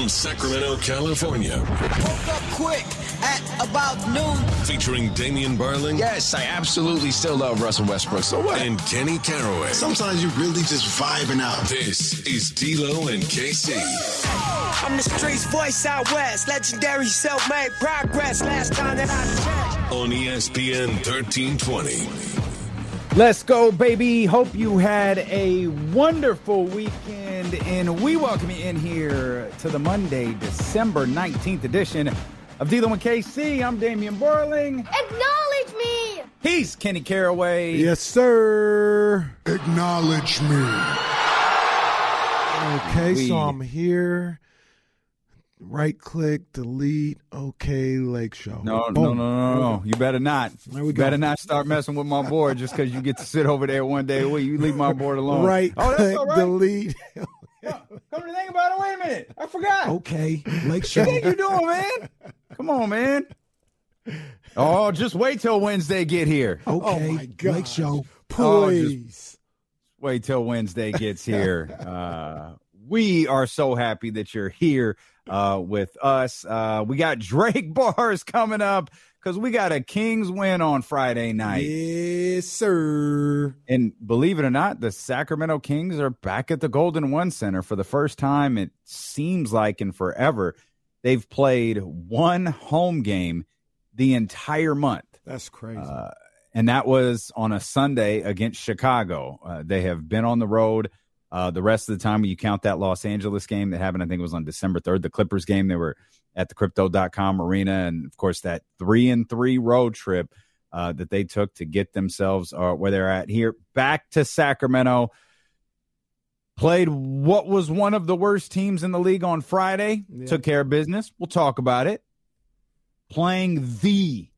Live from Sacramento, California. Woke up quick at about noon. Featuring Damian Barling. Yes, I absolutely still love Russell Westbrook. So what? And Kenny Caraway. Sometimes you really just vibing out. This is D'Lo and KC. I'm the streets voice out west. Legendary self-made progress. Last time that I checked. On ESPN 1320. Let's go, baby. Hope you had a wonderful weekend. And we welcome you in here to the Monday, December 19th edition of D'Lo and KC. I'm Damian Barling. Acknowledge me! He's Kenny Caraway. Yes, sir. Acknowledge me. Okay, We- so I'm here. Right click, delete. Okay, Lake Show. No, no, no, no, no. You better not. There we you go. better not start messing with my board just because you get to sit over there one day a week. You leave my board alone. Right Oh, click, all right. delete. Come to think about it, wait a minute. I forgot. Okay, Lake Show. think you doing, man? Come on, man. Oh, just wait till Wednesday get here. Okay, Oh Lake. Show. Oh, Please. Wait till Wednesday gets here. Uh, We are so happy that you're here uh, with us. Uh, we got Drake bars coming up because we got a Kings win on Friday night. yes, sir. And believe it or not, the Sacramento Kings are back at the Golden One Center for the first time. It seems like in forever. They've played one home game the entire month. That's crazy. Uh, and that was on a Sunday against Chicago. Uh, they have been on the road uh, the rest of the time. When you count that Los Angeles game that happened, I think it was on December 3rd, the Clippers game, they were at the crypto.com arena. And of course, that three and three road trip uh, that they took to get themselves uh, where they're at here back to Sacramento. Played what was one of the worst teams in the league on Friday. Yeah. Took care of business. We'll talk about it. Playing the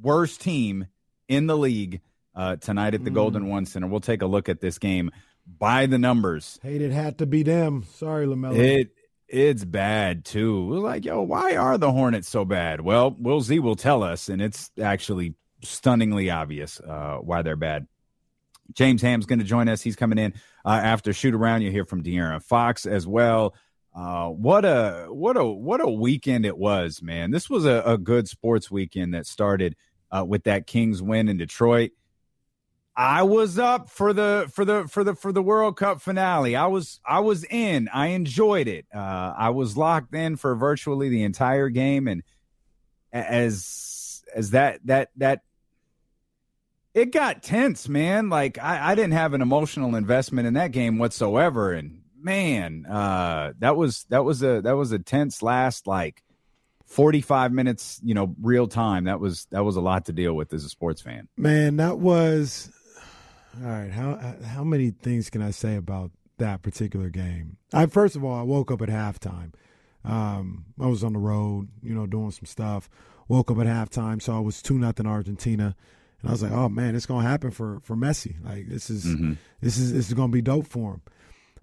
worst team in the league uh, tonight at the Mm. Golden One Center. We'll take a look at this game by the numbers. Hate it had to be them. Sorry, LaMelo. It it's bad too. We're like, yo, why are the Hornets so bad? Well, Will Z will tell us, and it's actually stunningly obvious uh, why they're bad. James Ham's going to join us. He's coming in uh, after shoot around. You hear from De'Aaron Fox as well. Uh, what a what a what a weekend it was, man. This was a, a good sports weekend that started uh, with that Kings win in Detroit. I was up for the for the for the for the World Cup finale. I was I was in. I enjoyed it. Uh, I was locked in for virtually the entire game, and as as that that that it got tense, man. Like I, I didn't have an emotional investment in that game whatsoever, and man, uh, that was that was a that was a tense last like forty five minutes. You know, real time. That was that was a lot to deal with as a sports fan. Man, that was all right. How how many things can I say about that particular game? I first of all, I woke up at halftime. Um, I was on the road, you know, doing some stuff. Woke up at halftime, so I was two nothing Argentina, and I was like, oh man, it's gonna happen for for Messi. Like this is this is this is gonna be dope for him.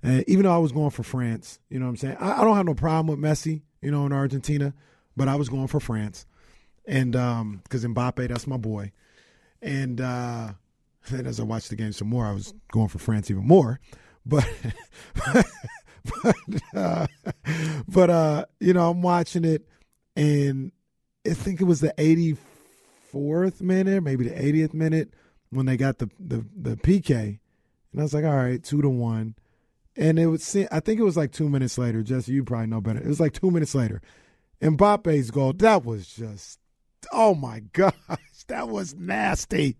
And even though I was going for France, you know what I'm saying? I, I don't have no problem with Messi, you know, in Argentina, but I was going for France. And um because Mbappe, that's my boy. And uh then as I watched the game some more, I was going for France even more. But but uh, but uh, you know, I'm watching it and I think it was the 84th minute, maybe the 80th minute when they got the the, the PK. And I was like, all right, two to one. And it was, I think it was like two minutes later. Jesse, you probably know better. It was like two minutes later. Mbappe's goal, that was just, oh my gosh, that was nasty.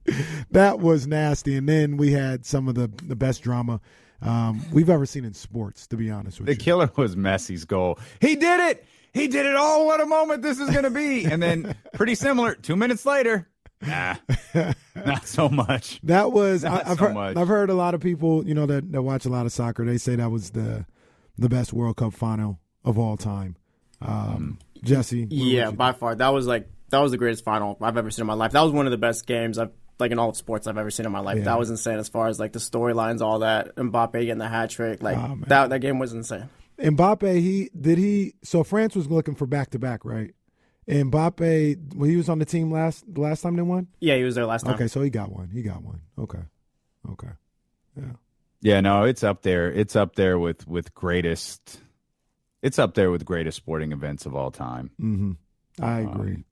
That was nasty. And then we had some of the, the best drama um, we've ever seen in sports, to be honest with The you. The killer was Messi's goal. He did it. He did it. Oh, what a moment this is going to be. And then, pretty similar, two minutes later, nah, not so much. That was Not I, I've so heard, much. I've heard a lot of people, you know, that, that watch a lot of soccer. They say that was the the best World Cup final of all time. Um, Jesse. Yeah, you by far. That was like that was the greatest final I've ever seen in my life. That was one of the best games I've like in all of sports I've ever seen in my life. Yeah. That was insane as far as like the storylines, all that. Mbappe getting the hat trick, like Oh, that. That game was insane. Mbappe, he did he so France was looking for back to back, right? And Mbappe, when he was on the team last the last time they won. Yeah, he was there last time. Okay, so he got one. He got one. Okay, okay, yeah. Yeah, no, it's up there. It's up there with with greatest. It's up there with greatest sporting events of all time. Mm-hmm. I agree.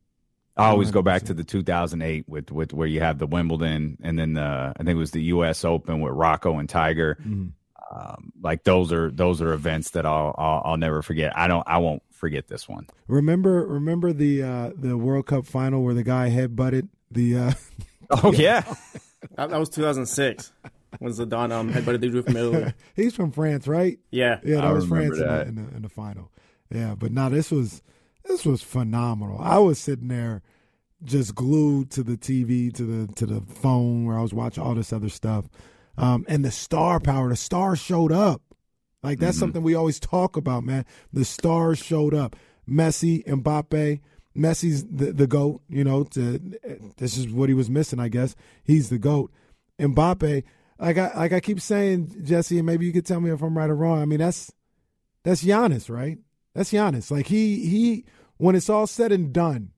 I always go back to the 2008 with with where you have the Wimbledon and then the I think it was the U.S. Open with Rocco and Tiger. Mhm. Um, like those are those are events that I'll, I'll I'll never forget. I don't I won't forget this one. Remember, remember the uh, the World Cup final where the guy headbutted the. Uh, Oh yeah, That, that was 2006. Was Zidane um headbutted the dude from Italy? he's from France, right? Yeah, Yeah, that I was France in the, that. in, the, in the final. Yeah, but now this was this was phenomenal. I was sitting there just glued to the TV, to the to the phone where I was watching all this other stuff. Um, and the star power, the stars showed up. Like that's something we always talk about, man. The stars showed up. Messi, Mbappe. Messi's the, the goat. You know, to, this is what he was missing, I guess. He's the goat. Mbappe, like I like I keep saying, Jesse, and maybe you could tell me if I'm right or wrong. I mean, that's that's Giannis, right? That's Giannis. Like he he when it's all said and done,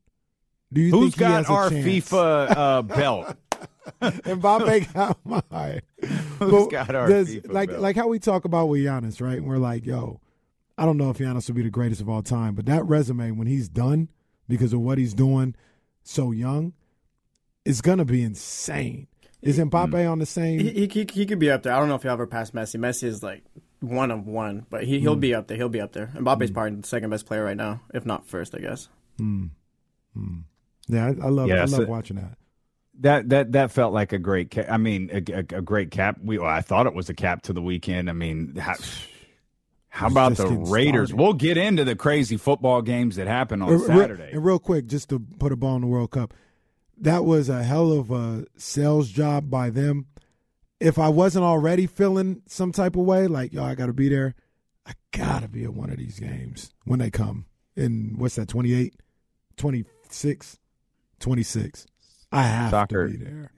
do you who's think he has the chance Who's got our chance? FIFA uh, belt? Mbappe got mine. Who's But got our does- FIFA like belt? like how we talk about with Giannis, right? And we're like, yo, I don't know if Giannis will be the greatest of all time, but that resume when he's done because of what he's doing so young is gonna be insane. Is Mbappe on the same? he, he he he could be up there. I don't know if he'll ever pass Messi. Messi is like one of one, but he he'll hmm. be up there. He'll be up there. Mbappe's hmm. probably the second best player right now, if not first, I guess. Hmm. yeah, I, I love Yeah, I so- love watching that. That that that felt like a great. Ca- I mean, a, a, a great cap. We well, I thought it was a cap to the weekend. I mean, how, how about the Raiders? started. We'll get into the crazy football games that happen on And Saturday. And real quick, just to put a ball in the World Cup, that was a hell of a sales job by them. If I wasn't already feeling some type of way, like yo, I got to be there. I gotta be at one of these games when they come. In what's that? 28, 26, 26. I have Soccer. to be there.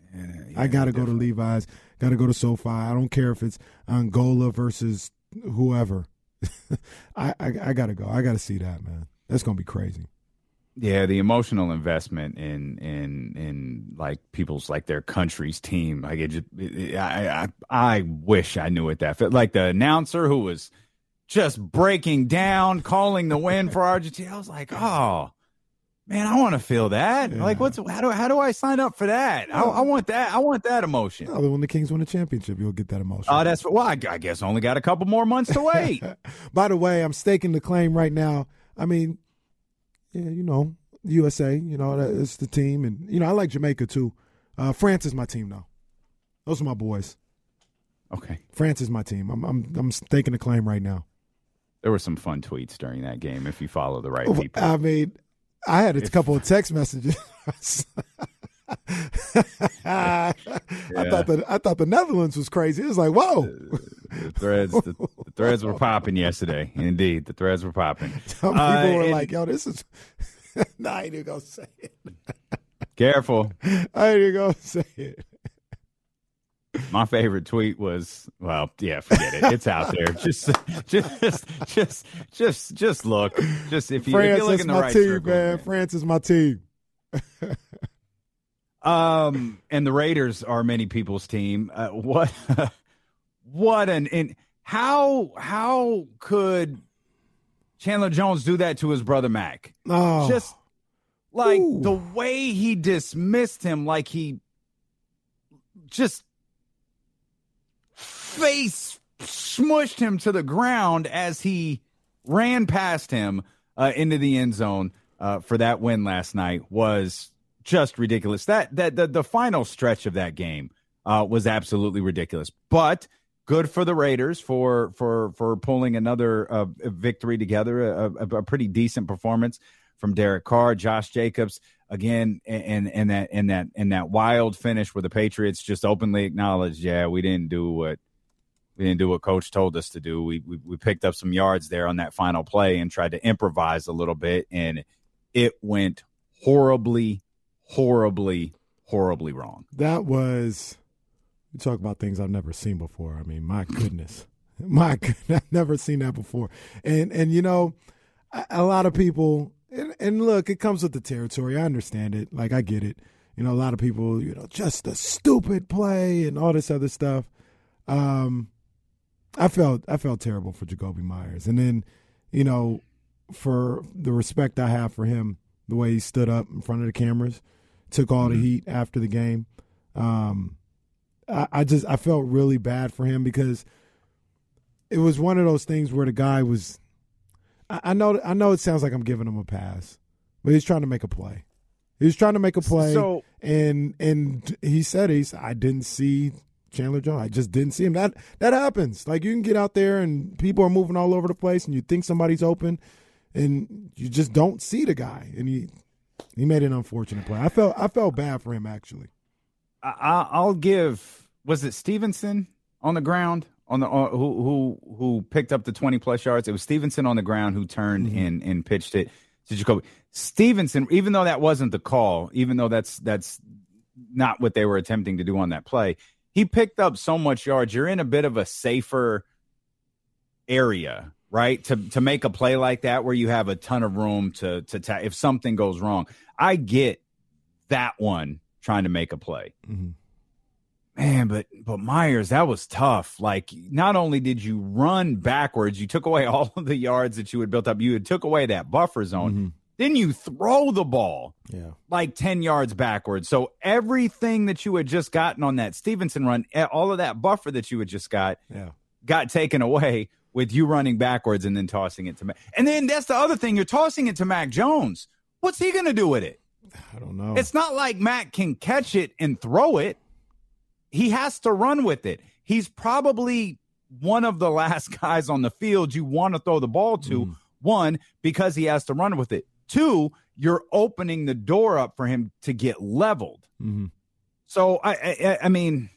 I got to go to Levi's. Got to go to SoFi. I don't care if it's Angola versus whoever. I, I I got to go. I got to see that, man. That's gonna be crazy. Yeah, the emotional investment in in in like people's like their country's team. Like it just, it, I, I I wish I knew it that fit. Like the announcer who was just breaking down, calling the win for Argentina. I was like, oh man, I want to feel that. Yeah. Like, what's how do how do I sign up for that? I, I want that. I want that emotion. Oh, when the Kings win the championship, you'll get that emotion. Oh, that's well. I, I guess I only got a couple more months to wait. By the way, I'm staking the claim right now. I mean, yeah, you know, USA, you know, that- it's the team, and you know, I like Jamaica too. Uh, France is my team, though. Those are my boys. okay, France is my team. I'm I'm I'm staking a claim right now. there were some fun tweets during that game if you follow the right Oh, people. I mean, I had a couple of text messages. I thought the I thought the Netherlands was crazy. It was like, whoa. the threads the, the threads were popping yesterday. Indeed, the threads were popping. Some people Uh, were and- like, yo, this is. nah, I ain't even gonna say it. Careful. I ain't even gonna say it. My favorite tweet was, well, yeah, forget it. It's out there. Just, just, just, just, just look. Just if you, if France you look is in the my right team, circle, man. France is my team. Um, and the Raiders are many people's team. Uh, what, what an in how how could Chandler Jones do that to his brother Mac? Oh, Just like Ooh. the way he dismissed him, like he just face smushed him to the ground as he ran past him uh, into the end zone uh, for that win last night was just ridiculous. That that the, the final stretch of that game uh, was absolutely ridiculous, but good for the Raiders for for for pulling another uh, victory together. A, a, a pretty decent performance from Derek Carr, Josh Jacobs again, and and that and that and that wild finish where the Patriots just openly acknowledged, yeah, we didn't do what We didn't do what coach told us to do. We, we we picked up some yards there on that final play and tried to improvise a little bit, and it went horribly, horribly, horribly wrong. That was. You talk about things I've never seen before. I mean, my goodness, my goodness, I've never seen that before. And and you know, a, a lot of people. And, and look, it comes with the territory. I understand it. Like I get it. You know, a lot of people, you know, just a stupid play and all this other stuff. Um, I felt I felt terrible for Jakobi Meyers, and then, you know, for the respect I have for him, the way he stood up in front of the cameras, took all the heat after the game. Um, I, I just I felt really bad for him because it was one of those things where the guy was. I, I know I know it sounds like I'm giving him a pass, but he's trying to make a play. He was trying to make a play, So- and and he said he's I didn't see Chandler Jones. I just didn't see him. That that happens. Like you can get out there and people are moving all over the place, and you think somebody's open, and you just don't see the guy, and he he made an unfortunate play. I felt I felt bad for him actually. I, I'll give. Was it Stevenson on the ground on the uh, who who who picked up the twenty plus yards? It was Stevenson on the ground who turned and and pitched it to Jakobi Stevenson. Even though that wasn't the call, even though that's that's not what they were attempting to do on that play, he picked up so much yards. You're in a bit of a safer area, right? To to make a play like that where you have a ton of room to to ta- if something goes wrong. I get that one trying to make a play. Man, but but Meyers, that was tough. Like, not only did you run backwards, you took away all of the yards that you had built up. You had took away that buffer zone. Then you throw the ball Yeah. like 10 yards backwards. So everything that you had just gotten on that Stevenson run, eh, all of that buffer that you had just got, Yeah. got taken away with you running backwards and then tossing it to Mac. And then that's the other thing. You're tossing it to Mac Jones. What's he going to do with it? I don't know. It's not like Mac can catch it and throw it. He has to run with it. He's probably one of the last guys on the field you want to throw the ball to. Mm. One, because he has to run with it. Two, you're opening the door up for him to get leveled. Mm-hmm. So I, I, I mean,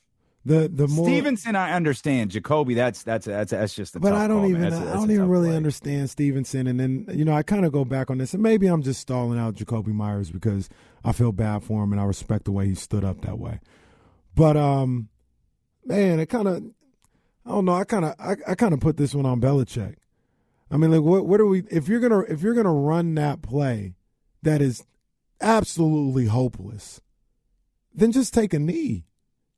the the more Stevenson, I understand. Jakobi, that's that's that's that's just but I don't call, even That's I that's a don't even really play. understand Stevenson. And then you know I kind of go back on this, and maybe I'm just stalling out Jakobi Meyers because I feel bad for him and I respect the way he stood up that way. But um, man, it kind of I don't know. I kind of I, I kind of put this one on Belichick. I mean, like, what what are we? If you're gonna if you're gonna run that play, that is absolutely hopeless, then just take a knee.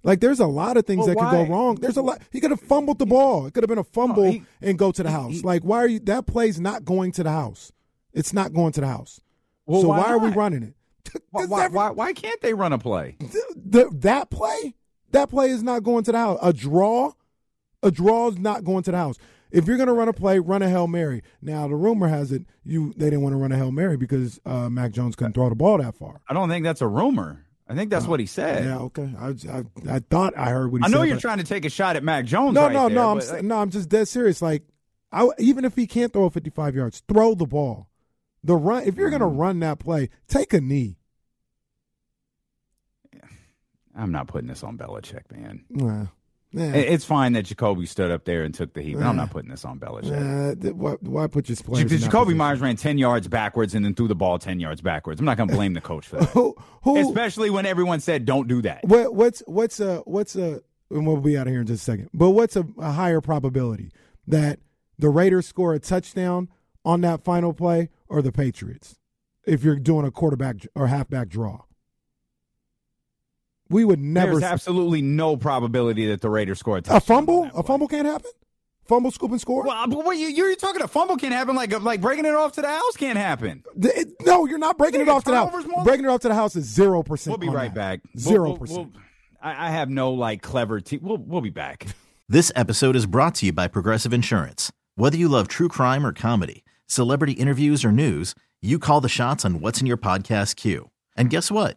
Like, there's a lot of things Well, that could go wrong. There's a lot. He could have fumbled the ball. It could have been a fumble he- and go to the house. he- like, why are you? That play's not going to the house. It's not going to the house. Well, so why why, are we running it? Why, why, every- why, why can't they run a play? the, that play, that play is not going to the house. A draw, a draw is not going to the house. If you're going to run a play, run a hail mary. Now the rumor has it you they didn't want to run a hail mary because uh, Mac Jones couldn't throw the ball that far. I don't think that's a rumor. I think that's what he oh, said. Yeah, okay. I, I I thought I heard what he I said. I know you're trying to take a shot at Mac Jones. No, right no, there, no. I'm like, no. I'm just dead serious. Like, I even if he can't throw 55 yards, throw the ball. The run. If you're going to mm. run that play, take a knee. I'm not putting this on Belichick, man. Nah. Yeah. It's fine that Jakobi stood up there and took the heat, but I'm not putting this on Belichick. Th- why, why put your players? that Jakobi? Meyers ran 10 yards backwards and then threw the ball 10 yards backwards. I'm not going to blame the coach for that. Who, who, Especially when everyone said, don't do that. what, what's what's a what's a and we'll be out of here in just a second. But what's a, a higher probability that the Raiders score a touchdown on that final play or the Patriots? If you're doing a quarterback or halfback draw, we would never There's absolutely no probability that the Raiders score a a fumble. A fumble can't happen. Fumble, scoop, and score. Well, but what you, you're talking a fumble can't happen like like breaking it off to the house can't happen. It- no, you're not breaking it off to the house. more- Breaking it off to the house is zero percent. We'll be right back. We'll- Zero we'll- percent. we'll- I, I have no like clever. Te- we'll we'll be back. This episode is brought to you by Progressive Insurance. Whether you love true crime or comedy, celebrity interviews or news, you call the shots on what's in your podcast queue. And guess what?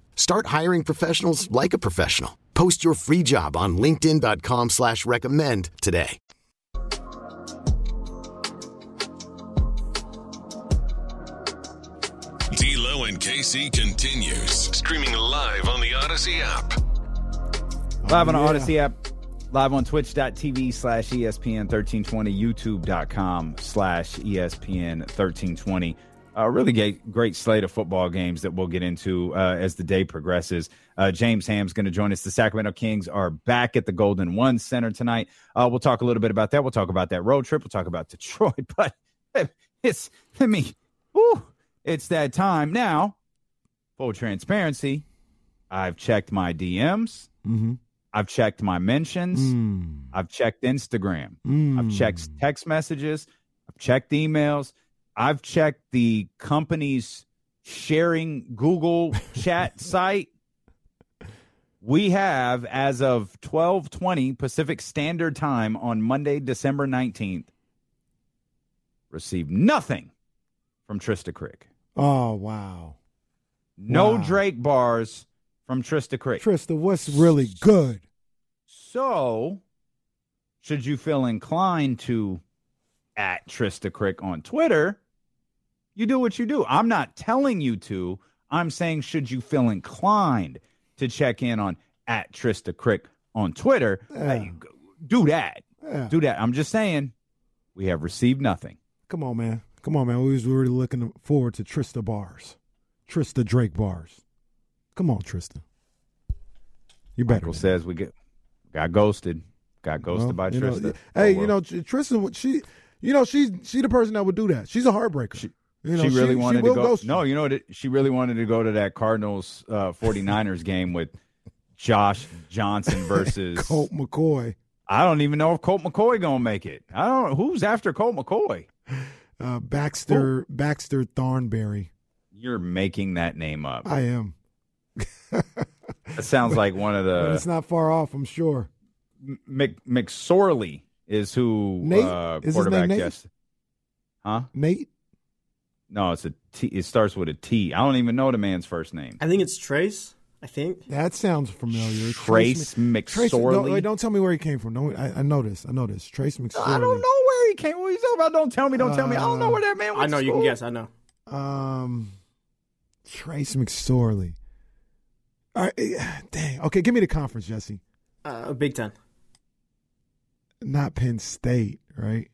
Start hiring professionals like a professional. Post your free job on LinkedIn.com slash recommend today. D'Lo and KC continues. Streaming live on the Audacy app. Live on the. Audacy app, live on twitch.tv slash ESPN 1320, youtube.com slash ESPN 1320. A really great, great slate of football games that we'll get into uh, as the day progresses. Uh, James Ham's going to join us. The Sacramento Kings are back at the Golden One Center tonight. Uh, we'll talk a little bit about that. We'll talk about that road trip. We'll talk about Detroit. But it's, I mean, whew, it's that time now. Full transparency. I've checked my DMs. Mm-hmm. I've checked my mentions. Mm. I've checked Instagram. Mm. I've checked text messages. I've checked emails. I've checked the company's sharing Google chat site. We have, as of 1220 Pacific Standard Time on Monday, December 19th, received nothing from Trista Crick. Oh wow, No Wow. Drake bars from Trista Crick. Trista, what's really good? So, should you feel inclined to at Trista Crick on Twitter, you do what you do. I'm not telling you to. I'm saying, should you feel inclined to check in on at Trista Crick on Twitter, Yeah. hey, do that. Yeah. Do that. I'm just saying, we have received nothing. Come on, man. Come on, man. We was really looking forward to Trista bars, Trista Drake bars. Come on, Trista. You better. Michael says we get got ghosted. Got ghosted Well, by you know, Trista. hey, Oh, you well. know, Tr- Tristan, would- she, you know, she's she the person that would do that. She's a heartbreaker. She- you know, she really wanted will to go. you. No, you know what? it- She really wanted to go to that Cardinals uh, 49ers game with Josh Johnson versus. Colt McCoy, I don't even know if Colt McCoy gonna make it. I don't know who's after Colt McCoy. uh, Baxter, Baxter Thornberry. You're making that name up. I am. That sounds like one of but the it's not far off. I'm sure. Mc, McSorley is who Nate? uh, Is quarterback Nate? yes. Huh? Nate. No, it's a T. It starts with a T. I don't even know the man's first name. I think it's Trace. I think. That sounds familiar. Trace Mc- Trace, don't, McSorley. wait, don't tell me where he came from. Don't, I, I know this. I know this. Trace McSorley. I don't know where he came. What are you talking about? Don't tell me. Don't tell me. I don't know where that man went I know you can guess. I know. Um, Trace McSorley. All right, eh, dang. Okay, give me the conference, Jesse. Uh, Big Ten. Not Penn State, right?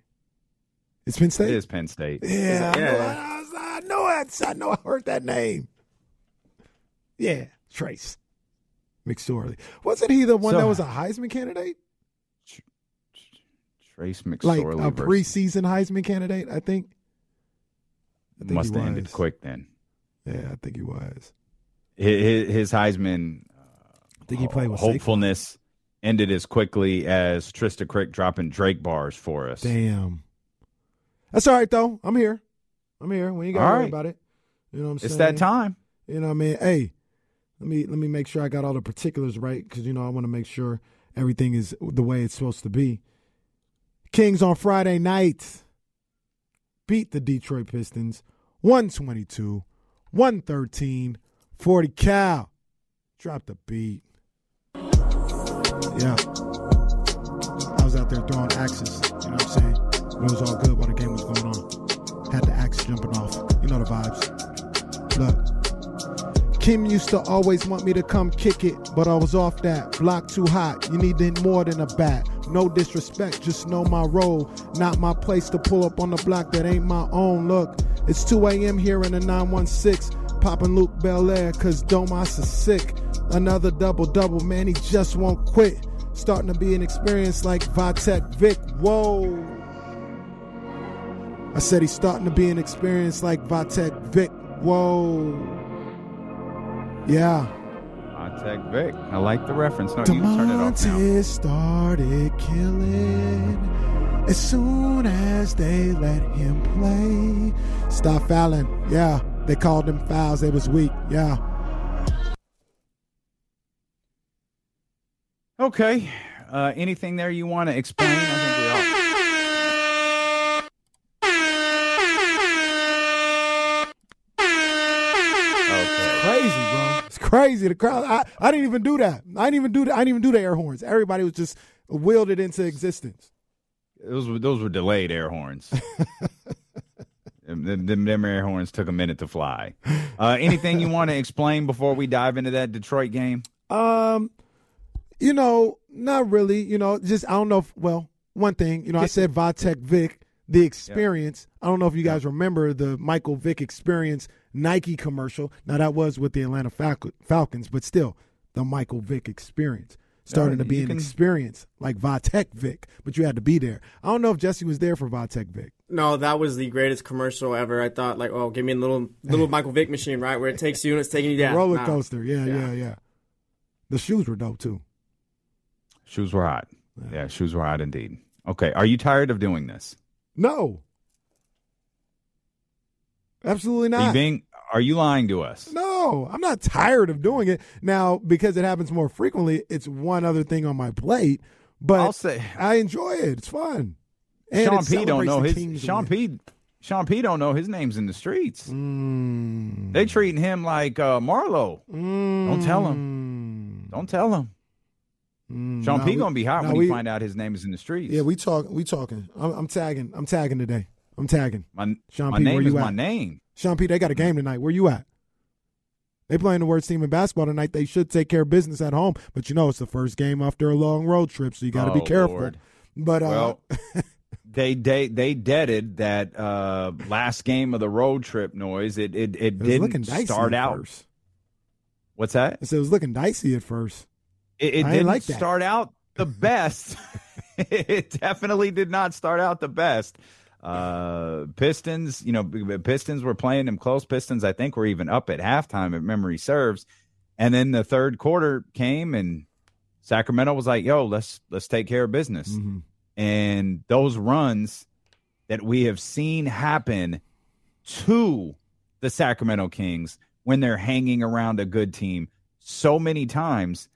It's Penn State. is Penn State. Yeah, Yeah. I, I know. I heard that name. Yeah, Trace McSorley. Wasn't he the one So- that was a Heisman candidate? Trace McSorley Like a preseason Heisman candidate, I think. I think must have ended quick then. Yeah, I think he was. His, his Heisman I think he uh, played with Saquon. hopefulness ended as quickly as Trista Crick dropping Drake bars for us. Damn. That's all right though. I'm here. I'm here. We ain't got to worry right. about it. You know what I'm saying? It's that time. You know what I mean? Hey, let me let me make sure I got all the particulars right because you know I want to make sure everything is the way it's supposed to be. Kings on Friday night beat the Detroit Pistons 122, 113, 40 cal. Drop the beat. Yeah. I was out there throwing axes, you know what I'm saying? It was all good while the game was going on. Had the axe jumping off. You know the vibes. Look. Kim used to always want me to come kick it, but I was off that. Block too hot. You need more than a bat. No disrespect, just know my role. Not my place to pull up on the block that ain't my own. Look, it's 2 a.m. here in the 916. Popping Luc Belaire, cause Domas is sick. Another double double, man, he just won't quit. Starting to be an experience like Vatek Vic. Whoa. I said he's starting to be an experience like Vatek Vic. Whoa. Yeah. Tech Vic. I like the reference. No, you can turn it off now. Domantas started killing as soon as they let him play. Stop fouling. Yeah. They called him fouls. They was weak. Yeah. Okay. Uh, anything there you want to explain? crazy. The crowd. I, I didn't even do that. I didn't even do that. I didn't even do the air horns. Everybody was just willed it into existence. Those were those were delayed air horns. the, them air horns took a minute to fly. Uh, anything you want to explain before we dive into that Detroit game? Um, you know, not really. You know, just I don't know. If, well, one thing, you know, I said Vatek Vic, the experience. I don't know if you guys remember the Michael Vick experience Nike commercial. Now that was with the Atlanta Falcon, Falcons, but still, the Michael Vick experience starting No, to be an can- experience like Vatek Vic, but you had to be there. I don't know if Jesse was there for Vatek Vic. No, that was the greatest commercial ever. I thought, like, oh, give me a little little Michael Vick machine, right, where it takes you and it's taking you down. Roller Nah. coaster, yeah, yeah, yeah, The shoes were dope too. Shoes were hot. Yeah, shoes were hot indeed. Okay, are you tired of doing this? No, absolutely Are you not. being? Are you lying to us? No, I'm not tired of doing it. Now, because it happens more frequently, it's one other thing on my plate. But I'll say I enjoy it. It's fun. And Sean it P don't know his Sean. P. Sean P don't know his name's in the streets. Mm. They treating him like uh, Marlo. Don't tell him. Don't tell him. Mm, Sean nah, P we- gonna be hot nah, when we- he find out his name is in the streets. Yeah, we talk. We talking. I'm, I'm tagging. I'm tagging today. I'm tagging. My, Sean my P, name is at? my name. Sean P, they got a game tonight. Where you at? They playing the worst team in basketball tonight. They should take care of business at home, but you know it's the first game after a long road trip, so you got to be Oh, careful. Lord. But uh, Well, they they they deaded that uh, last game of the road trip noise. It it, it, looking didn't start out. first. What's that? Said it was looking dicey at first. It, it didn't like start out the best. it definitely did not start out the best. Uh, Pistons, you know, Pistons were playing them close. Pistons, I think, were even up at halftime, if memory serves. And then the third quarter came, and Sacramento was like, "Yo, let's let's take care of business." Mm-hmm. And those runs that we have seen happen to the Sacramento Kings when they're hanging around a good team so many times,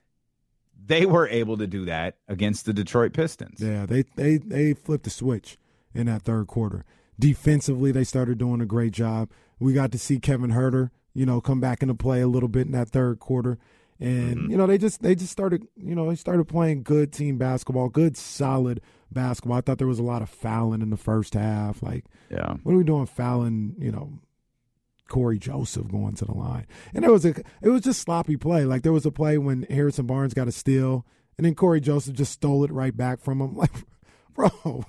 they were able to do that against the Detroit Pistons. Yeah, they they they flipped the switch in that third quarter. Defensively, they started doing a great job. We got to see Kevin Huerter, you know, come back into play a little bit in that third quarter. And Mm-hmm. you know, they just they just started, you know, they started playing good team basketball, good solid basketball. I thought there was a lot of fouling in the first half. Like, Yeah. what are we doing fouling, you know, Cory Joseph going to the line. And there was a it was just sloppy play. Like there was a play when Harrison Barnes got a steal and then Cory Joseph just stole it right back from him. Like, bro,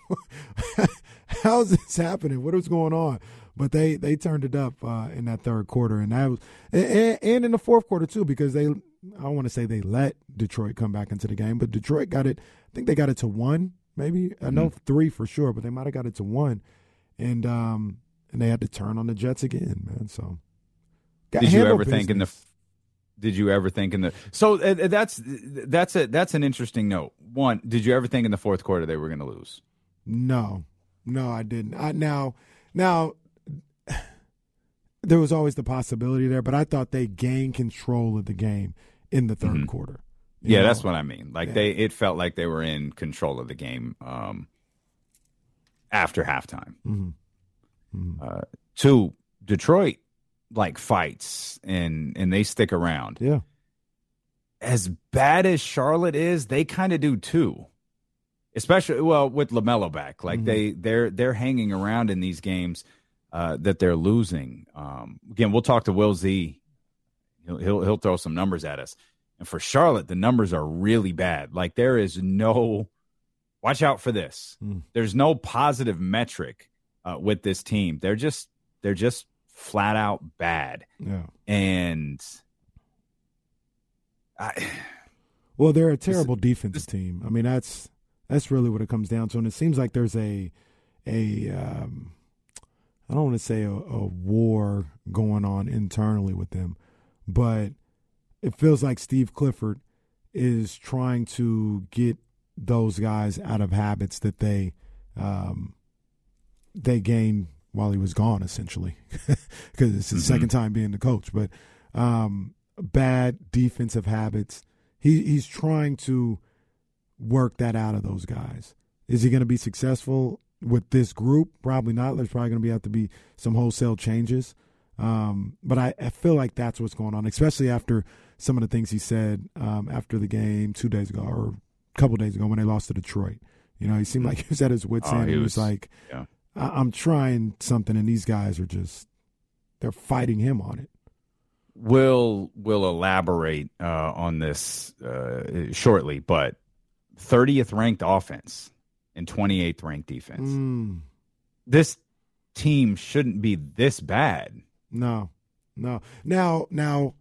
how's this happening? What is going on? But they they turned it up uh, in that third quarter, and that was and, and in the fourth quarter too, because they I don't want to say they let Detroit come back into the game, but Detroit got it. I think they got it to one, maybe I know three for sure, but they might have got it to one, and um and they had to turn on the Jets again, man. So got Did you ever think in the? Did you ever think in the? So uh, uh, that's that's a that's an interesting note. One, did you ever think in the fourth quarter they were going to lose? No, no, I didn't. I now, now, there was always the possibility there, but I thought they gained control of the game in the 3rd Mhm. quarter. Yeah, know? that's what I mean. Like Yeah. they, it felt like they were in control of the game um, after halftime. Mhm. Uh, two, Detroit like fights and and they stick around. Yeah. As bad as Charlotte is, they kind of do too. Especially well with LaMelo back, like Mhm. they they're they're hanging around in these games uh, that they're losing. Um, again, we'll talk to Will Z. He'll, he'll he'll throw some numbers at us. And for Charlotte, the numbers are really bad. Like there is no watch out for this. Mm. There's no positive metric uh, with this team. They're just they're just flat out bad. Yeah. And I Well, they're a terrible defensive team. I mean, that's that's really what it comes down to, and it seems like there's a a um, I don't want to say a, a war going on internally with them, but it feels like Steve Clifford is trying to get those guys out of habits that they um, they gained while he was gone, essentially, because it's his Mhm. second time being the coach. But um, bad defensive habits. He he's trying to work that out of those guys. Is he going to be successful with this group? Probably not. There's probably going to be have to be some wholesale changes. Um, but I, I feel like that's what's going on, especially after some of the things he said um, after the game two days ago or a couple days ago when they lost to Detroit. You know, he seemed like he was at his wits' Oh, end. he He was was- like, yeah. I- I'm trying something, and these guys are just they're fighting him on it. will will elaborate uh, on this uh, shortly, but 30th ranked offense and 28th ranked defense. Mm, This team shouldn't be this bad. no, no. Now, now,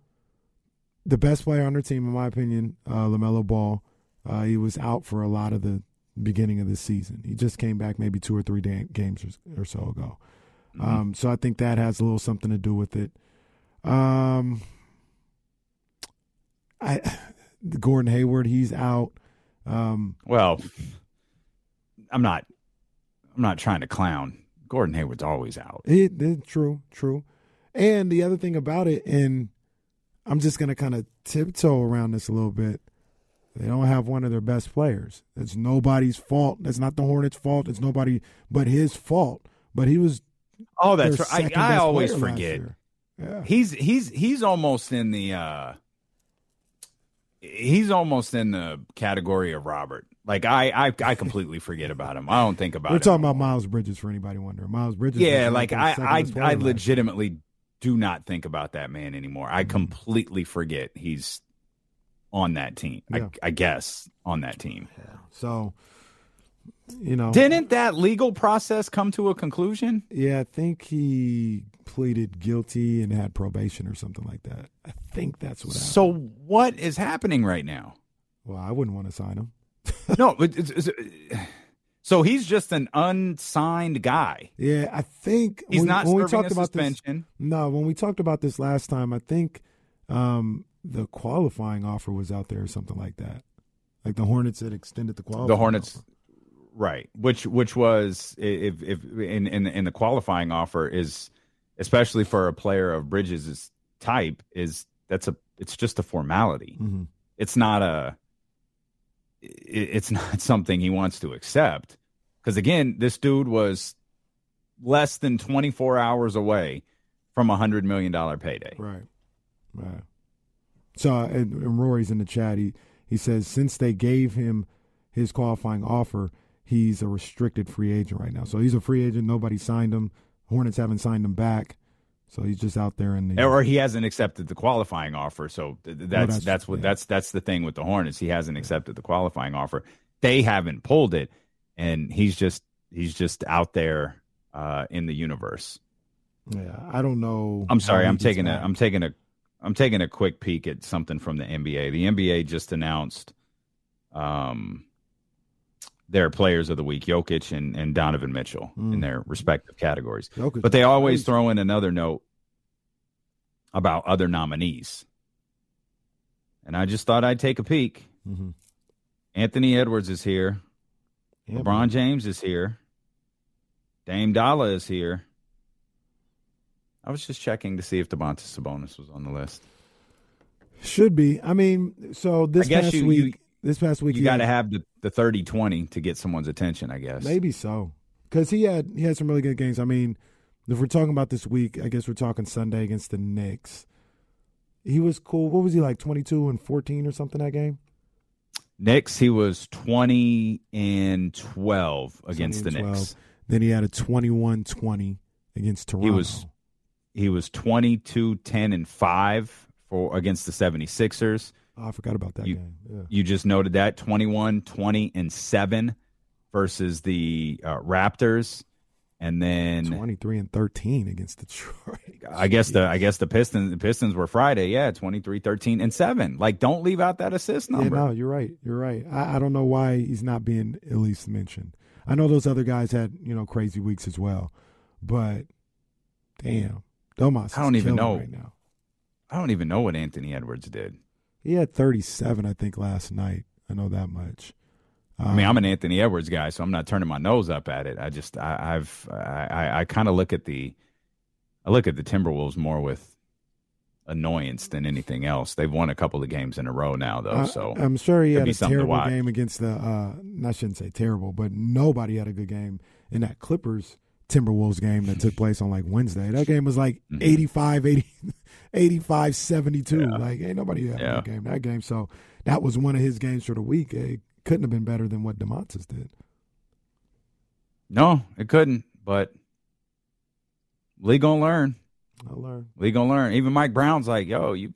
the best player on their team, in my opinion, uh, LaMelo Ball. Uh, he was out for a lot of the beginning of the season. He just came back maybe two or three da- games or, or so ago. Um, so I think that has a little something to do with it. Um, I Gordon Hayward, he's out. Um, Well, I'm not I'm not trying to clown. Gordon Hayward's always out. It, it true, true. And the other thing about it, and I'm just gonna kind of tiptoe around this a little bit. They don't have one of their best players. It's nobody's fault. That's not the Hornets' fault. It's nobody but his fault. But he was. Oh, that's right. I, I always forget. Yeah. He's he's he's almost in the uh he's almost in the category of Robert. Like I I, I completely forget about him. I don't think about We're talking about Miles Bridges for anybody wondering. Miles Bridges. Yeah, like I I I legitimately do not think about that man anymore. I Mm-hmm. completely forget he's on that team. Yeah. I, I guess on that team. So, you know, Didn't that legal process come to a conclusion? Yeah, I think he pleaded guilty and had probation or something like that. I think that's what happened. So what is happening right now? Well, I wouldn't want to sign him. no, it- it's, it's- so he's just an unsigned guy. Yeah, I think He's when, not when we talked about suspension. This, no, when we talked about this last time, I think um, the qualifying offer was out there or something like that. Like the Hornets had extended the qualifying. the Hornets, offer. right? Which which was if if in in in the qualifying offer is especially for a player of Bridges' type is that's a it's just a formality. Mhm. It's not a it's not something he wants to accept because again, this dude was less than 24 hours away from a hundred million dollar payday. Right. Right. So, and, and Rory's in the chat. He he says since they gave him his qualifying offer, he's a restricted free agent right now. So he's a free agent. Nobody signed him. Hornets haven't signed him back. So he's just out there in the. or he hasn't accepted the qualifying offer. So th- th- that's that's- that's, what yeah. that's that's the thing with the Hornets. He hasn't accepted the qualifying offer. They haven't pulled it, and he's just he's just out there uh, in the universe. yeah, I don't know. I'm sorry. I'm taking a. I'm taking a I'm taking a quick peek at something from the NBA. The NBA just announced um their players of the week, Jokic and, and Donovan Mitchell in Mm. their respective categories. Jokic But they always throw in another note about other nominees. And I just thought I'd take a peek. Mhm. Anthony Edwards is here. Yeah, LeBron James is here. Dame Dolla is here. I was just checking to see if Domantas Sabonis was on the list. Should be. I mean, so this past you- week, you- this past week, You got to have the, the 30-20 to get someone's attention, I guess. maybe so because he had he had some really good games. I mean, if we're talking about this week, I guess we're talking Sunday against the Knicks. He was cool. What was he like, twenty two and fourteen or something that game? Knicks, he was 20 and 12 against 20 the and 12. Knicks. Then he had a 21-20 against Toronto. He was he was 22 10 and 5 for against the 76ers. Oh, I forgot about that You- game. Yeah. You just noted that 21 20 and 7 versus the uh, Raptors and then 23 and 13 against Detroit. I guess the I guess the Pistons the Pistons were Friday. Yeah, 23 13 and 7. Like don't leave out that assist Yeah, number. no, you're right. You're right. I, I don't know why he's not being at least mentioned. I know those other guys had, you know, crazy weeks as well. But damn. Domas I don't even know. right now. I don't even know what Anthony Edwards did. He had 37, I think, last night. I know that much. I mean, I'm Um, an Anthony Edwards guy, so I'm not turning my nose up at it. I just, I, I've, I, I, I kind of look at the, I look at the Timberwolves more with annoyance than anything else. They've won a couple of games in a row now, though. So I'm sure he had a terrible game against the. Uh, I shouldn't say terrible, but nobody had a good game in that Clippers Timberwolves game that took place on like Wednesday. That game was like Mm-hmm. 85, 80, 85, 72. Like ain't nobody had Yeah. good game that game. So that was one of his games for the week. It couldn't have been better than what Domantas did. no, it couldn't. But Lee gonna learn. I'll learn. Lee gonna learn. Even Mike Brown's like, yo, you,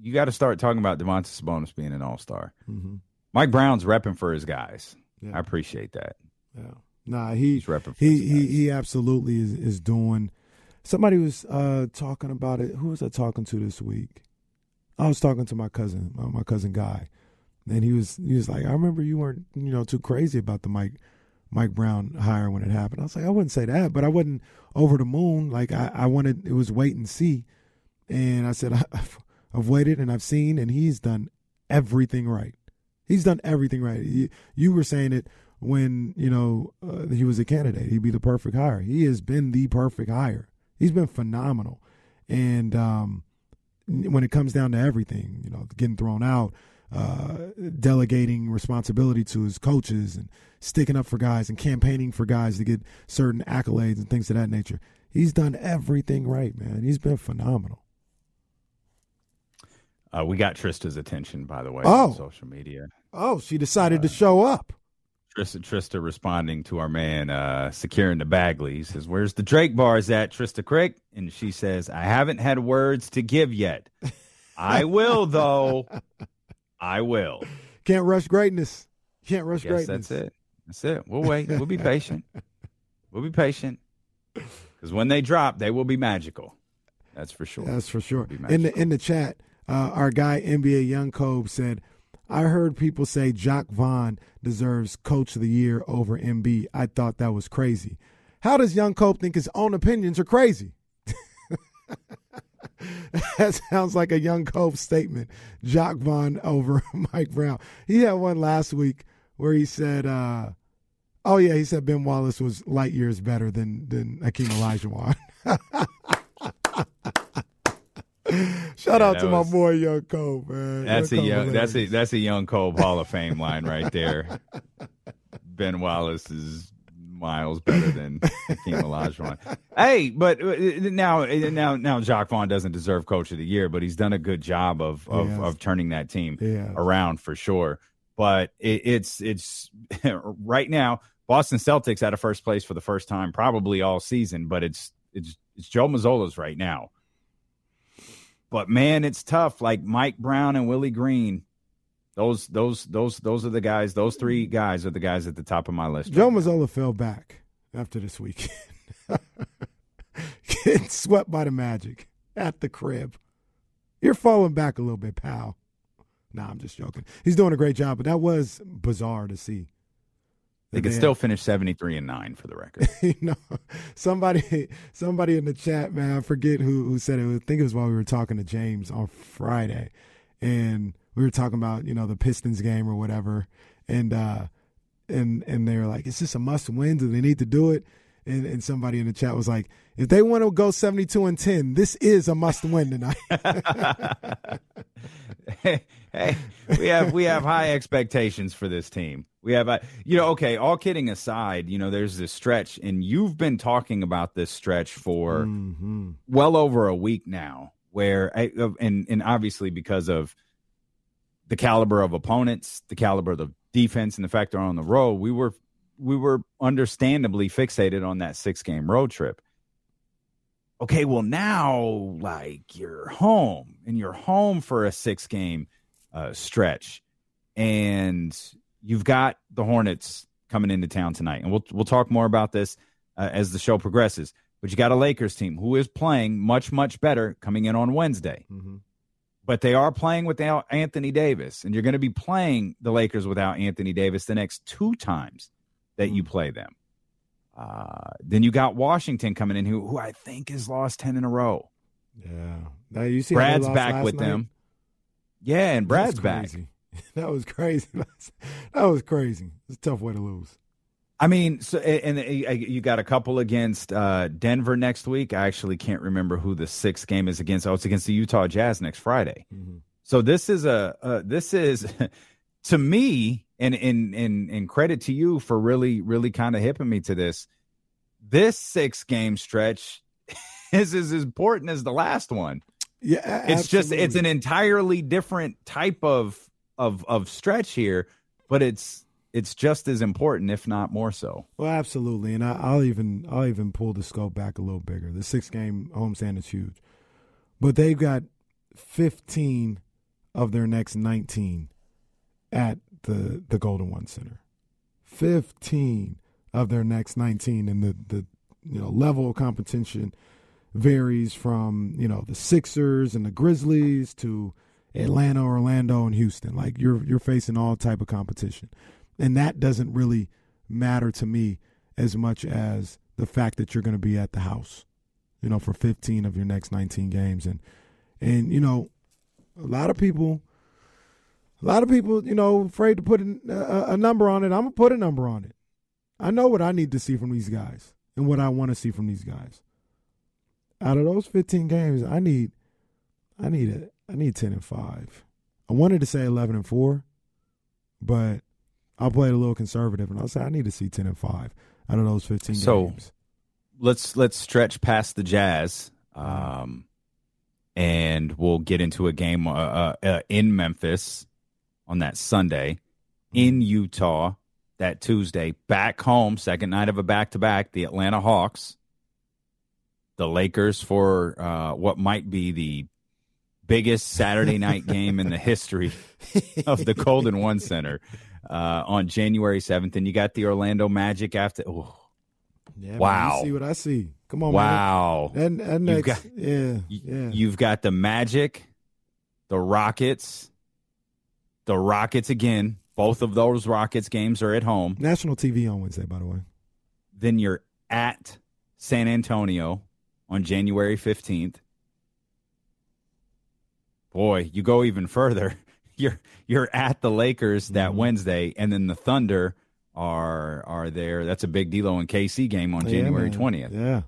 you got to start talking about Domantas Sabonis being an All Star. Mm-hmm. Mike Brown's repping for his guys. Yeah. I appreciate that. Yeah. Nah, he He's repping for he he, he absolutely is, is doing. Somebody was uh, talking about it. Who was I talking to this week? I was talking to my cousin, my, my cousin Guy, and he was he was like, "I remember you weren't you know too crazy about the Mike Mike Brown hire when it happened." I was like, "I wouldn't say that, but I wasn't over the moon. Like I, I wanted it was wait and see." And I said, I've, "I've waited and I've seen, and he's done everything right. He's done everything right. You, you were saying it when you know uh, he was a candidate. He'd be the perfect hire. He has been the perfect hire. He's been phenomenal. And um, when it comes down to everything, you know, getting thrown out, uh, delegating responsibility to his coaches, and sticking up for guys and campaigning for guys to get certain accolades and things of that nature. He's done everything right, man. He's been phenomenal. Uh, we got Trista's attention, by the way, Oh. on social media. Oh, she decided to show up. Trista, Trista responding to our man uh, securing the Bagley. He says, Where's the Drake bars at, Trista Crick? And she says, I haven't had words to give yet. I will, though. I will. Can't rush greatness. Can't rush greatness. that's it. That's it. We'll wait. We'll be patient. We'll be patient. Because when they drop, they will be magical. That's for sure. That's for sure. In the in the chat, uh, our guy NBA Young Cove said, "I heard people say Jacques Vaughn deserves Coach of the Year over MB. I thought that was crazy. How does Young Cope think his own opinions are crazy?" that sounds like a Young Cope statement. Jacques Vaughn over Mike Brown. He had one last week where he said, uh, "Oh yeah," he said Ben Wallace was light years better than than Hakeem Olajuwon. Shout Yeah, out to my boy Young Cole, man. That's a Young Cole young, that's a that's a young Cole Hall of Fame line right there. Ben Wallace is miles better than Hakeem Olajuwon. Hey, but uh, now now now Jacques Vaughn doesn't deserve Coach of the Year, but he's done a good job of of, has. of turning that team has. around for sure. But it, it's it's right now Boston Celtics out of first place for the first time probably all season, but it's it's it's Joe Mazzulla's right now. But man, it's tough. Like Mike Brown and Willie Green, those those those those are the guys. Those three guys are the guys at the top of my list. Joe Mazzulla fell back after this weekend. Getting swept by the Magic at the crib. You're falling back a little bit, pal. Nah, I'm just joking. He's doing a great job, but that was bizarre to see. They could still finish seventy three and nine for the record. you know, somebody, somebody in the chat, man, I forget who who said it. I think it was while we were talking to James on Friday, and we were talking about you know the Pistons game or whatever, and uh, and and they were like, "Is this a must win? Do they need to do it?" And, and somebody in the chat was like, if they want to go 72 and 10, this is a must win tonight. hey, hey, we have we have high expectations for this team. We have, uh, you know, okay. All kidding aside, you know, there's this stretch, and you've been talking about this stretch for mm-hmm. well over a week now. Where, and and obviously because of the caliber of opponents, the caliber of the defense, and the fact they're on the road, we were we were understandably fixated on that six game road trip. Okay, well now like you're home and you're home for a six game uh, stretch, and you've got the Hornets coming into town tonight, and we'll we'll talk more about this uh, as the show progresses. But you got a Lakers team who is playing much much better coming in on Wednesday. Mm-hmm. But they are playing without Anthony Davis, and you're going to be playing the Lakers without Anthony Davis the next two times that you play them. Uh, then you got Washington coming in, who who I think has lost ten in a row. Yeah, now you see Brad's back with night? them. Yeah, and Brad's back. that was crazy. that was crazy. It's a tough way to lose. I mean, so and, and you got a couple against uh, Denver next week. I actually can't remember who the sixth game is against. Oh, it's against the Utah Jazz next Friday. Mm-hmm. So this is a uh, this is to me and and and and credit to you for really really kind of hipping me to this. This six game stretch is as important as the last one. Yeah, absolutely. it's just it's an entirely different type of of of stretch here, but it's it's just as important, if not more so. Well, absolutely, and I, will even I'll even pull the scope back a little bigger. The six game homestand is huge, but they've got fifteen of their next nineteen at the the Golden One Center. Fifteen of their next nineteen, and the the you know level of competition varies from you know the Sixers and the Grizzlies to Atlanta, Orlando, and Houston. Like you're you're facing all type of competition and that doesn't really matter to me as much as the fact that you're going to be at the house, you know, for 15 of your next 19 games. And, and, you know, a lot of people, a lot of people, you know, afraid to put a, a number on it. I'm going to put a number on it. I know what I need to see from these guys and what I want to see from these guys. Out of those 15 games, I need, I need it. I need 10 and 5. I wanted to say 11 and 4, but I played a little conservative, and I said I need to see ten and five out of those fifteen so, games. let's let's stretch past the Jazz, um, and we'll get into a game uh, uh, uh, in Memphis on that Sunday, in Utah that Tuesday, back home, second night of a back to back, the Atlanta Hawks, the Lakers for uh, what might be the biggest Saturday night game in the history of the Golden One Center uh, on January 7th. And you got the Orlando Magic after. Oh, yeah, wow. Man, see what I see. Come on, wow. Man. And, and next, got, yeah, yeah. You've got the Magic, the Rockets, the Rockets again. Both of those Rockets games are at home. National TV on Wednesday, by the way. Then you're at San Antonio on January 15th. Boy, you go even further. you're you're at the Lakers that mm-hmm. Wednesday, and then the Thunder are are there. That's a big D'Lo and KC game on yeah, January twentieth. Yeah,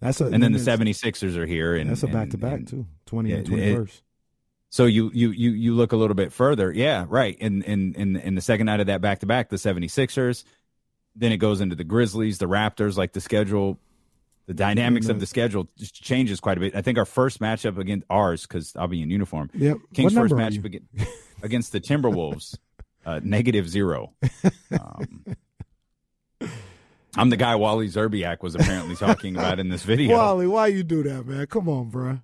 that's a, and then the 76ers are here, and that's a back to back too, twenty and twenty first. So you, you you you look a little bit further, yeah, right. In in in in the second night of that back to back, the 76ers, then it goes into the Grizzlies, the Raptors. Like the schedule the dynamics of the schedule just changes quite a bit. I think our first matchup against ours, because I'll be in uniform. Yep. King's first matchup against, against the Timberwolves, uh, negative zero. Um, I'm the guy Wally Szczerbiak was apparently talking about in this video. Wally, why you do that, man? Come on, bro.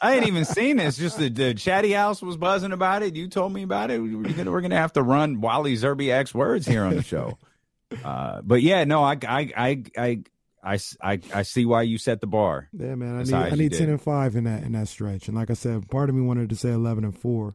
I ain't even seen this. Just the, the chatty house was buzzing about it. You told me about it. We're gonna, we're gonna have to run Wally Szczerbiak's words here on the show. Uh, but yeah, no, I, I, I, I, I, I, I see why you set the bar. Yeah, man. I need I need ten and five in that in that stretch. And like I said, part of me wanted to say eleven and four,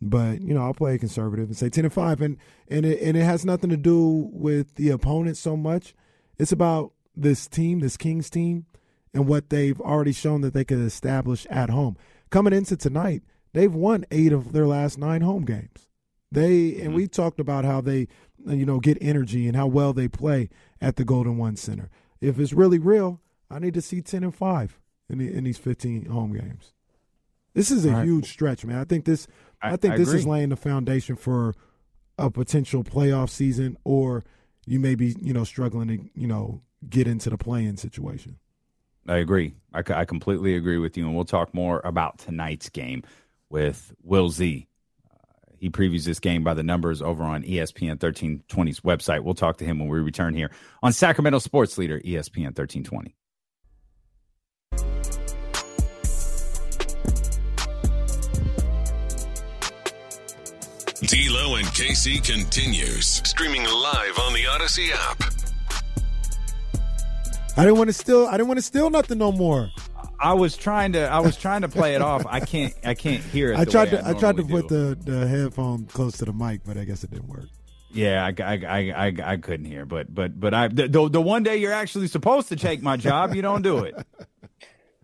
but you know I'll play conservative and say ten and five. And and it and it has nothing to do with the opponent so much. It's about this team, this Kings team, and what they've already shown that they could establish at home. Coming into tonight, they've won eight of their last nine home games. They and mm-hmm. we talked about how they, you know, get energy and how well they play at the Golden One Center if it's really real, I need to see ten and five in the, in these fifteen home games. This is a right. huge stretch, man. I think this. I, I- think I this is laying the foundation for a potential playoff season, or you may be, you know, struggling to, you know, get into the playing situation. I agree. I completely agree with you. And we'll talk more about tonight's game with Will Z. Uh, he previews this game by the numbers over on ESPN 1320's website. We'll talk to him when we return here on Sacramento Sports Leader, ESPN 1320. D'Lo and Casey continues streaming live on the Audacy app. I didn't want to steal. I didn't want to steal nothing no more. I was trying to I was trying to play it off. I can't I can't hear it. I tried to. I, tried to normally put the the headphone close to the mic, but I guess it didn't work. Yeah, I, I, I, I, I couldn't hear, but but but I the, the the one day you're actually supposed to take my job, you don't do it.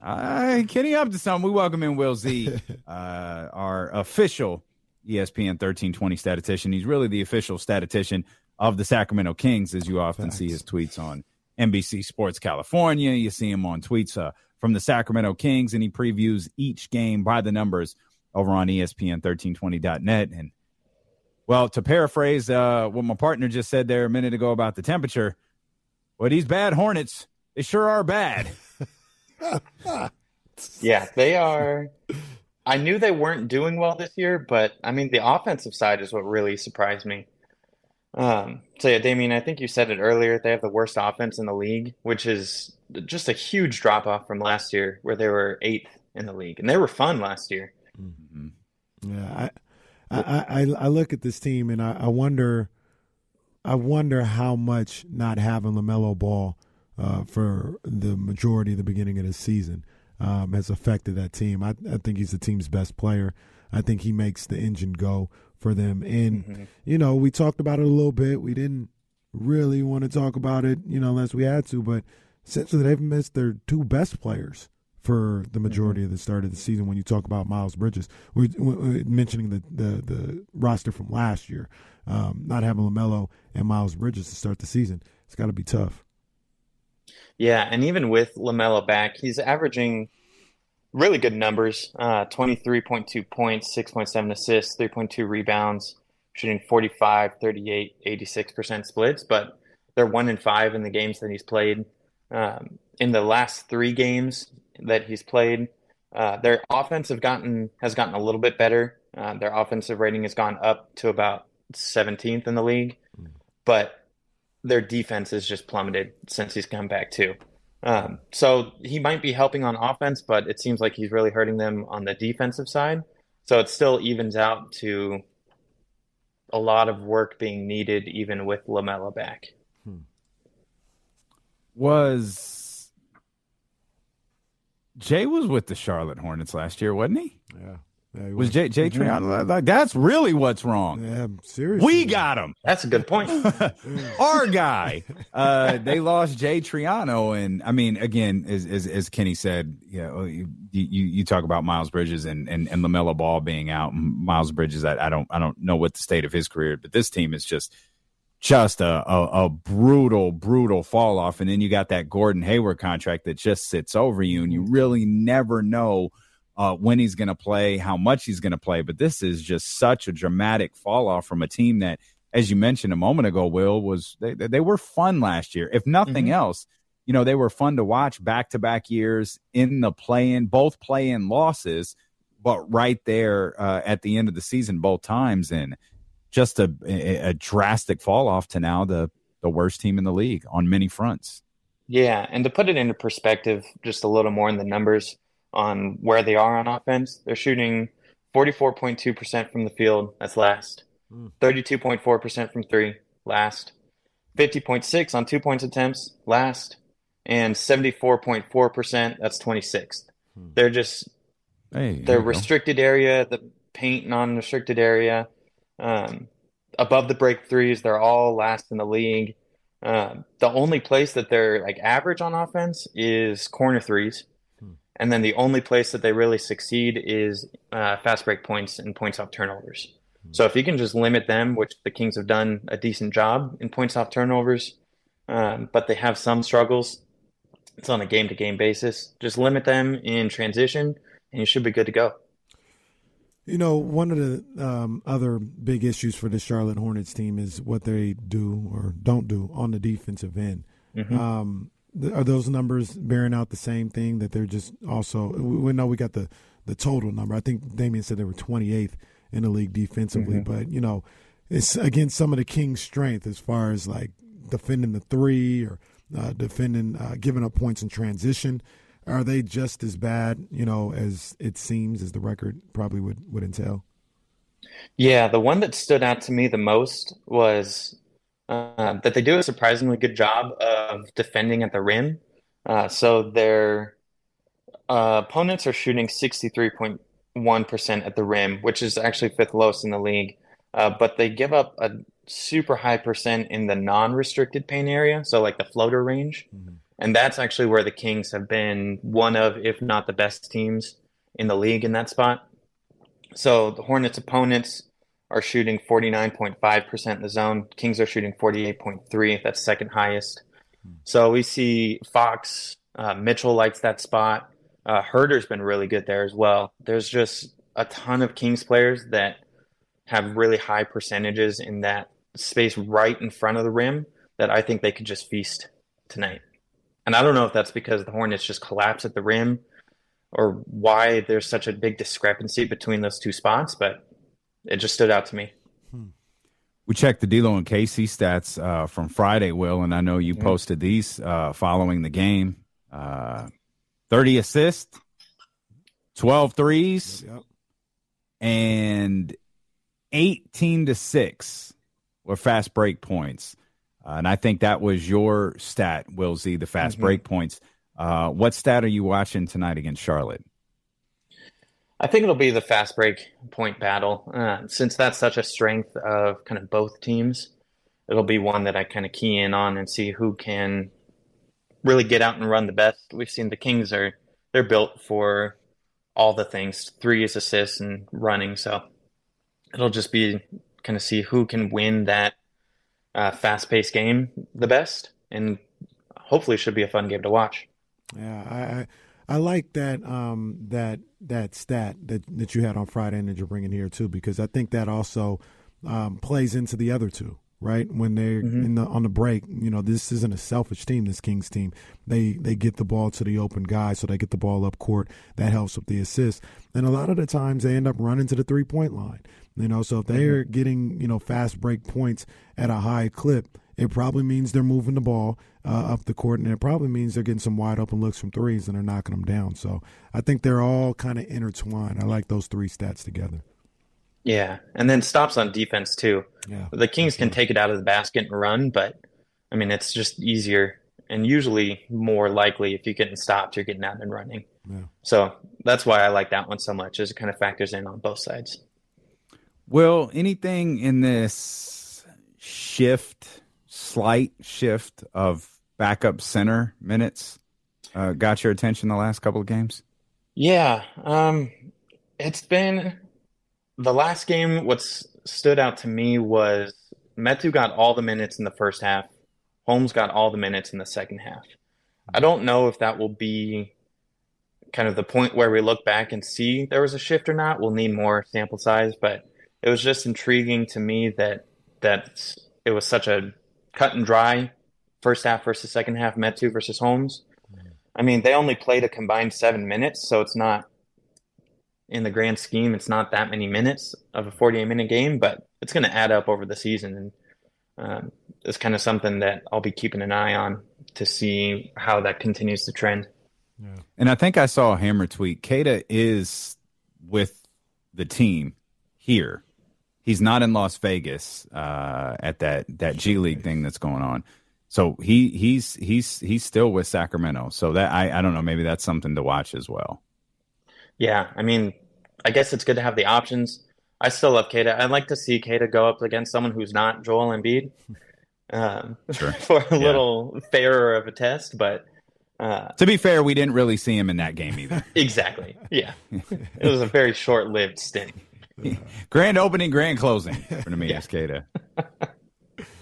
Uh, Kenny up to something. We welcome in Will Z, uh, our official ESPN 1320 statistician. He's really the official statistician of the Sacramento Kings, as you often see his tweets on NBC Sports California. You see him on tweets uh, from the Sacramento Kings, and he previews each game by the numbers over on E ESPN 1320.net. And well, to paraphrase uh, what my partner just said there a minute ago about the temperature, well, these bad Hornets, they sure are bad. Yeah, they are. I knew they weren't doing well this year, but I mean, the offensive side is what really surprised me. Um, so yeah, Damien, I think you said it earlier. They have the worst offense in the league, which is just a huge drop off from last year, where they were eighth in the league, and they were fun last year. Yeah, I, I, I, I look at this team and I, I wonder, I wonder how much not having LaMelo Ball uh, for the majority of the beginning of the season um, has affected that team. I, I think he's the team's best player. I think he makes the engine go for them. And you know, we talked about it a little bit. We didn't really want to talk about it, you know, unless we had to. But essentially, they've missed their two best players for the majority of the start of the season. When you talk about Miles Bridges, we're, we're mentioning the, the the roster from last year, um, not having LaMelo and Miles Bridges to start the season, it's got to be tough. Yeah, and even with LaMelo back, he's averaging really good numbers uh, 23.2 points, 6.7 assists, 3.2 rebounds, shooting 45, 38, 86% splits, but they're one in five in the games that he's played. Um, in the last three games that he's played, uh, their offense have gotten has gotten a little bit better. Uh, their offensive rating has gone up to about 17th in the league, but their defense has just plummeted since he's come back too. Um, so he might be helping on offense, but it seems like he's really hurting them on the defensive side. So it still evens out to a lot of work being needed, even with LaMelo back. Was Jay was with the Charlotte Hornets last year, wasn't he? Yeah. Yeah, Was Jay Jay Triano like that's really what's wrong? Yeah, seriously. We got him. That's a good point. Our guy. Uh, they lost Jay Triano, and I mean, again, as as, as Kenny said, you, know, you you you talk about Miles Bridges and and, and LaMelo Ball being out. Miles Bridges, I, I don't I don't know what the state of his career, but this team is just just a, a, a brutal, brutal fall off. And then you got that Gordon Hayward contract that just sits over you, and you really never know uh, when he's going to play, how much he's going to play. But this is just such a dramatic fall off from a team that, as you mentioned a moment ago, Will was they they were fun last year. If nothing else, you know they were fun to watch back to back years in the play in, both play in losses, but right there uh, at the end of the season both times and just a, a, a drastic fall off to now the the worst team in the league on many fronts. Yeah, and to put it into perspective, just a little more in the numbers on where they are on offense, they're shooting 44.2% from the field. That's last. 32.4% from three. Last. 50.6 on two points attempts. Last. And 74.4%. That's 26th. They're just Hey, the you go. restricted area, the paint non-restricted area, um, above the break threes, they're all last in the league. Um, the only place that they're like average on offense is corner threes, and then the only place that they really succeed is uh, fast break points and points off turnovers. So if you can just limit them, which the Kings have done a decent job in points off turnovers, um, but they have some struggles It's on a game to game basis. Just limit them in transition, and you should be good to go. You know, one of the um, other big issues for the Charlotte Hornets team is what they do or don't do on the defensive end. Mm-hmm. Um, are those numbers bearing out the same thing that they're just also? We, we, know we got the the total number. I think Damien said they were 28th in the league defensively, mm-hmm. but you know, it's against some of the Kings' strength as far as like defending the three or uh, defending, uh, giving up points in transition. Are they just as bad, you know, as it seems, as the record probably would, would entail? Yeah, the one that stood out to me the most was uh, that they do a surprisingly good job of defending at the rim. Uh, so their uh, opponents are shooting 63.1% at the rim, which is actually fifth lowest in the league. Uh, but they give up a super high percent in the non-restricted paint area, so like the floater range. Mm-hmm. And that's actually where the Kings have been one of, if not the best teams in the league in that spot. So the Hornets' opponents are shooting 49.5% in the zone. Kings are shooting 48.3. That's second highest. So we see Fox, uh, Mitchell likes that spot. Uh, Huerter's been really good there as well. There's just a ton of Kings players that have really high percentages in that space right in front of the rim that I think they could just feast tonight. And I don't know if that's because the Hornets just collapse at the rim or why there's such a big discrepancy between those two spots, but it just stood out to me. Hmm. We checked the D'Lo and KC stats uh, from Friday, Will, and I know you posted these uh, following the game. Uh, 30 assists, 12 threes, yep. and 18 to 6 were fast break points. Uh, and I think that was your stat, Will Z, the fast mm-hmm. break points. Uh, what stat are you watching tonight against Charlotte? I think it'll be the fast break point battle. Uh, since that's such a strength of kind of both teams, it'll be one that I kind of key in on and see who can really get out and run the best. We've seen the Kings are they're built for all the things, threes, assists, and running. So it'll just be kind of see who can win that uh, fast-paced game the best, and hopefully, should be a fun game to watch. Yeah, I, I I like that um, that that stat that that you had on Friday and that you're bringing here too, because I think that also um, plays into the other two right? When they're mm-hmm. in the on the break, you know, this isn't a selfish team. This Kings team, they they get the ball to the open guy, so they get the ball up court. That helps with the assist, and a lot of the times they end up running to the three point line. You know, so if they're mm-hmm. getting you know fast break points at a high clip. It probably means they're moving the ball uh, up the court, and it probably means they're getting some wide open looks from threes and they're knocking them down. So I think they're all kind of intertwined. I like those three stats together. Yeah, and then stops on defense too. Yeah, the Kings can take it out of the basket and run, but I mean it's just easier and usually more likely if you're getting stopped, you're getting out and running. Yeah. So that's why I like that one so much, as it kind of factors in on both sides. Will anything in this shift, slight shift of backup center minutes, uh, got your attention the last couple of games? Yeah, um, it's been the last game, what's stood out to me was Metu got all the minutes in the first half. Holmes got all the minutes in the second half. I don't know if that will be kind of the point where we look back and see there was a shift or not. We'll need more sample size, but it was just intriguing to me that that it was such a cut and dry first half versus second half Metu versus Holmes. I mean, they only played a combined seven minutes, so it's not in the grand scheme, it's not that many minutes of a 48 minute game, but it's going to add up over the season. And um, it's kind of something that I'll be keeping an eye on to see how that continues to trend. Yeah. And I think I saw a hammer tweet. Queta is with the team here. He's not in Las Vegas uh, at that that G League thing that's going on. So he he's he's he's still with Sacramento. So that I I don't know. Maybe that's something to watch as well. Yeah, I mean, I guess it's good to have the options. I still love Queta. I'd like to see Queta go up against someone who's not Joel Embiid um, sure. for a yeah. little fairer of a test. But uh, to be fair, we didn't really see him in that game either. exactly. Yeah, it was a very short-lived stint. grand opening, grand closing for Neemias yeah. Queta.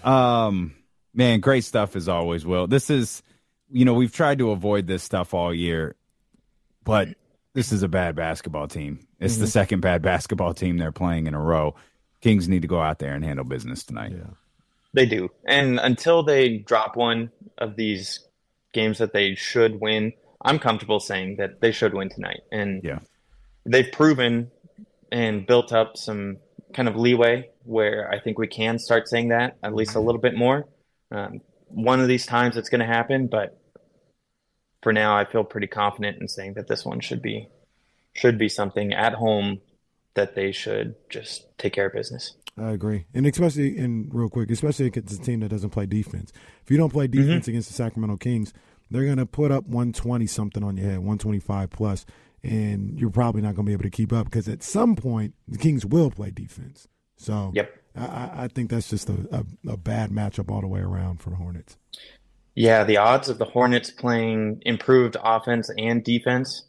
um, man, great stuff as always. Will this is you know, we've tried to avoid this stuff all year, but this is a bad basketball team. It's mm-hmm. the second bad basketball team they're playing in a row. Kings need to go out there and handle business tonight. Yeah. They do. And until they drop one of these games that they should win, I'm comfortable saying that they should win tonight. And yeah. they've proven and built up some kind of leeway where I think we can start saying that at least a little bit more. Um, one of these times it's going to happen, but for now, I feel pretty confident in saying that this one should be should be something at home that they should just take care of business. I agree, and especially in real quick, especially against a team that doesn't play defense. If you don't play mm-hmm. defense mm-hmm. against the Sacramento Kings, they're going to put up 120 something on your head, 125 plus, and you're probably not going to be able to keep up because at some point the Kings will play defense. So, yep. I, I think that's just a, a, a bad matchup all the way around for the Hornets. Yeah, the odds of the Hornets playing improved offense and defense,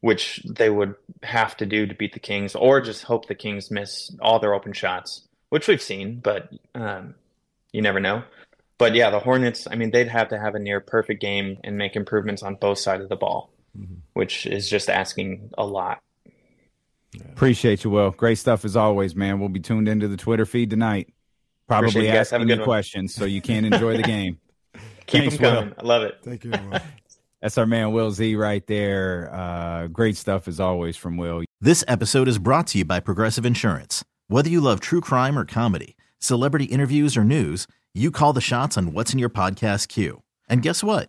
which they would have to do to beat the Kings, or just hope the Kings miss all their open shots, which we've seen, but um, you never know. But yeah, the Hornets, I mean, they'd have to have a near perfect game and make improvements on both sides of the ball, mm-hmm. which is just asking a lot. Appreciate you, Will. Great stuff as always, man. We'll be tuned into the Twitter feed tonight. Probably asking you questions so you can enjoy the game. Keep Thanks, them coming. Will. I love it. Thank you. That's our man Will Z right there. Uh, great stuff as always from Will. This episode is brought to you by Progressive Insurance. Whether you love true crime or comedy, celebrity interviews or news, you call the shots on what's in your podcast queue. And guess what?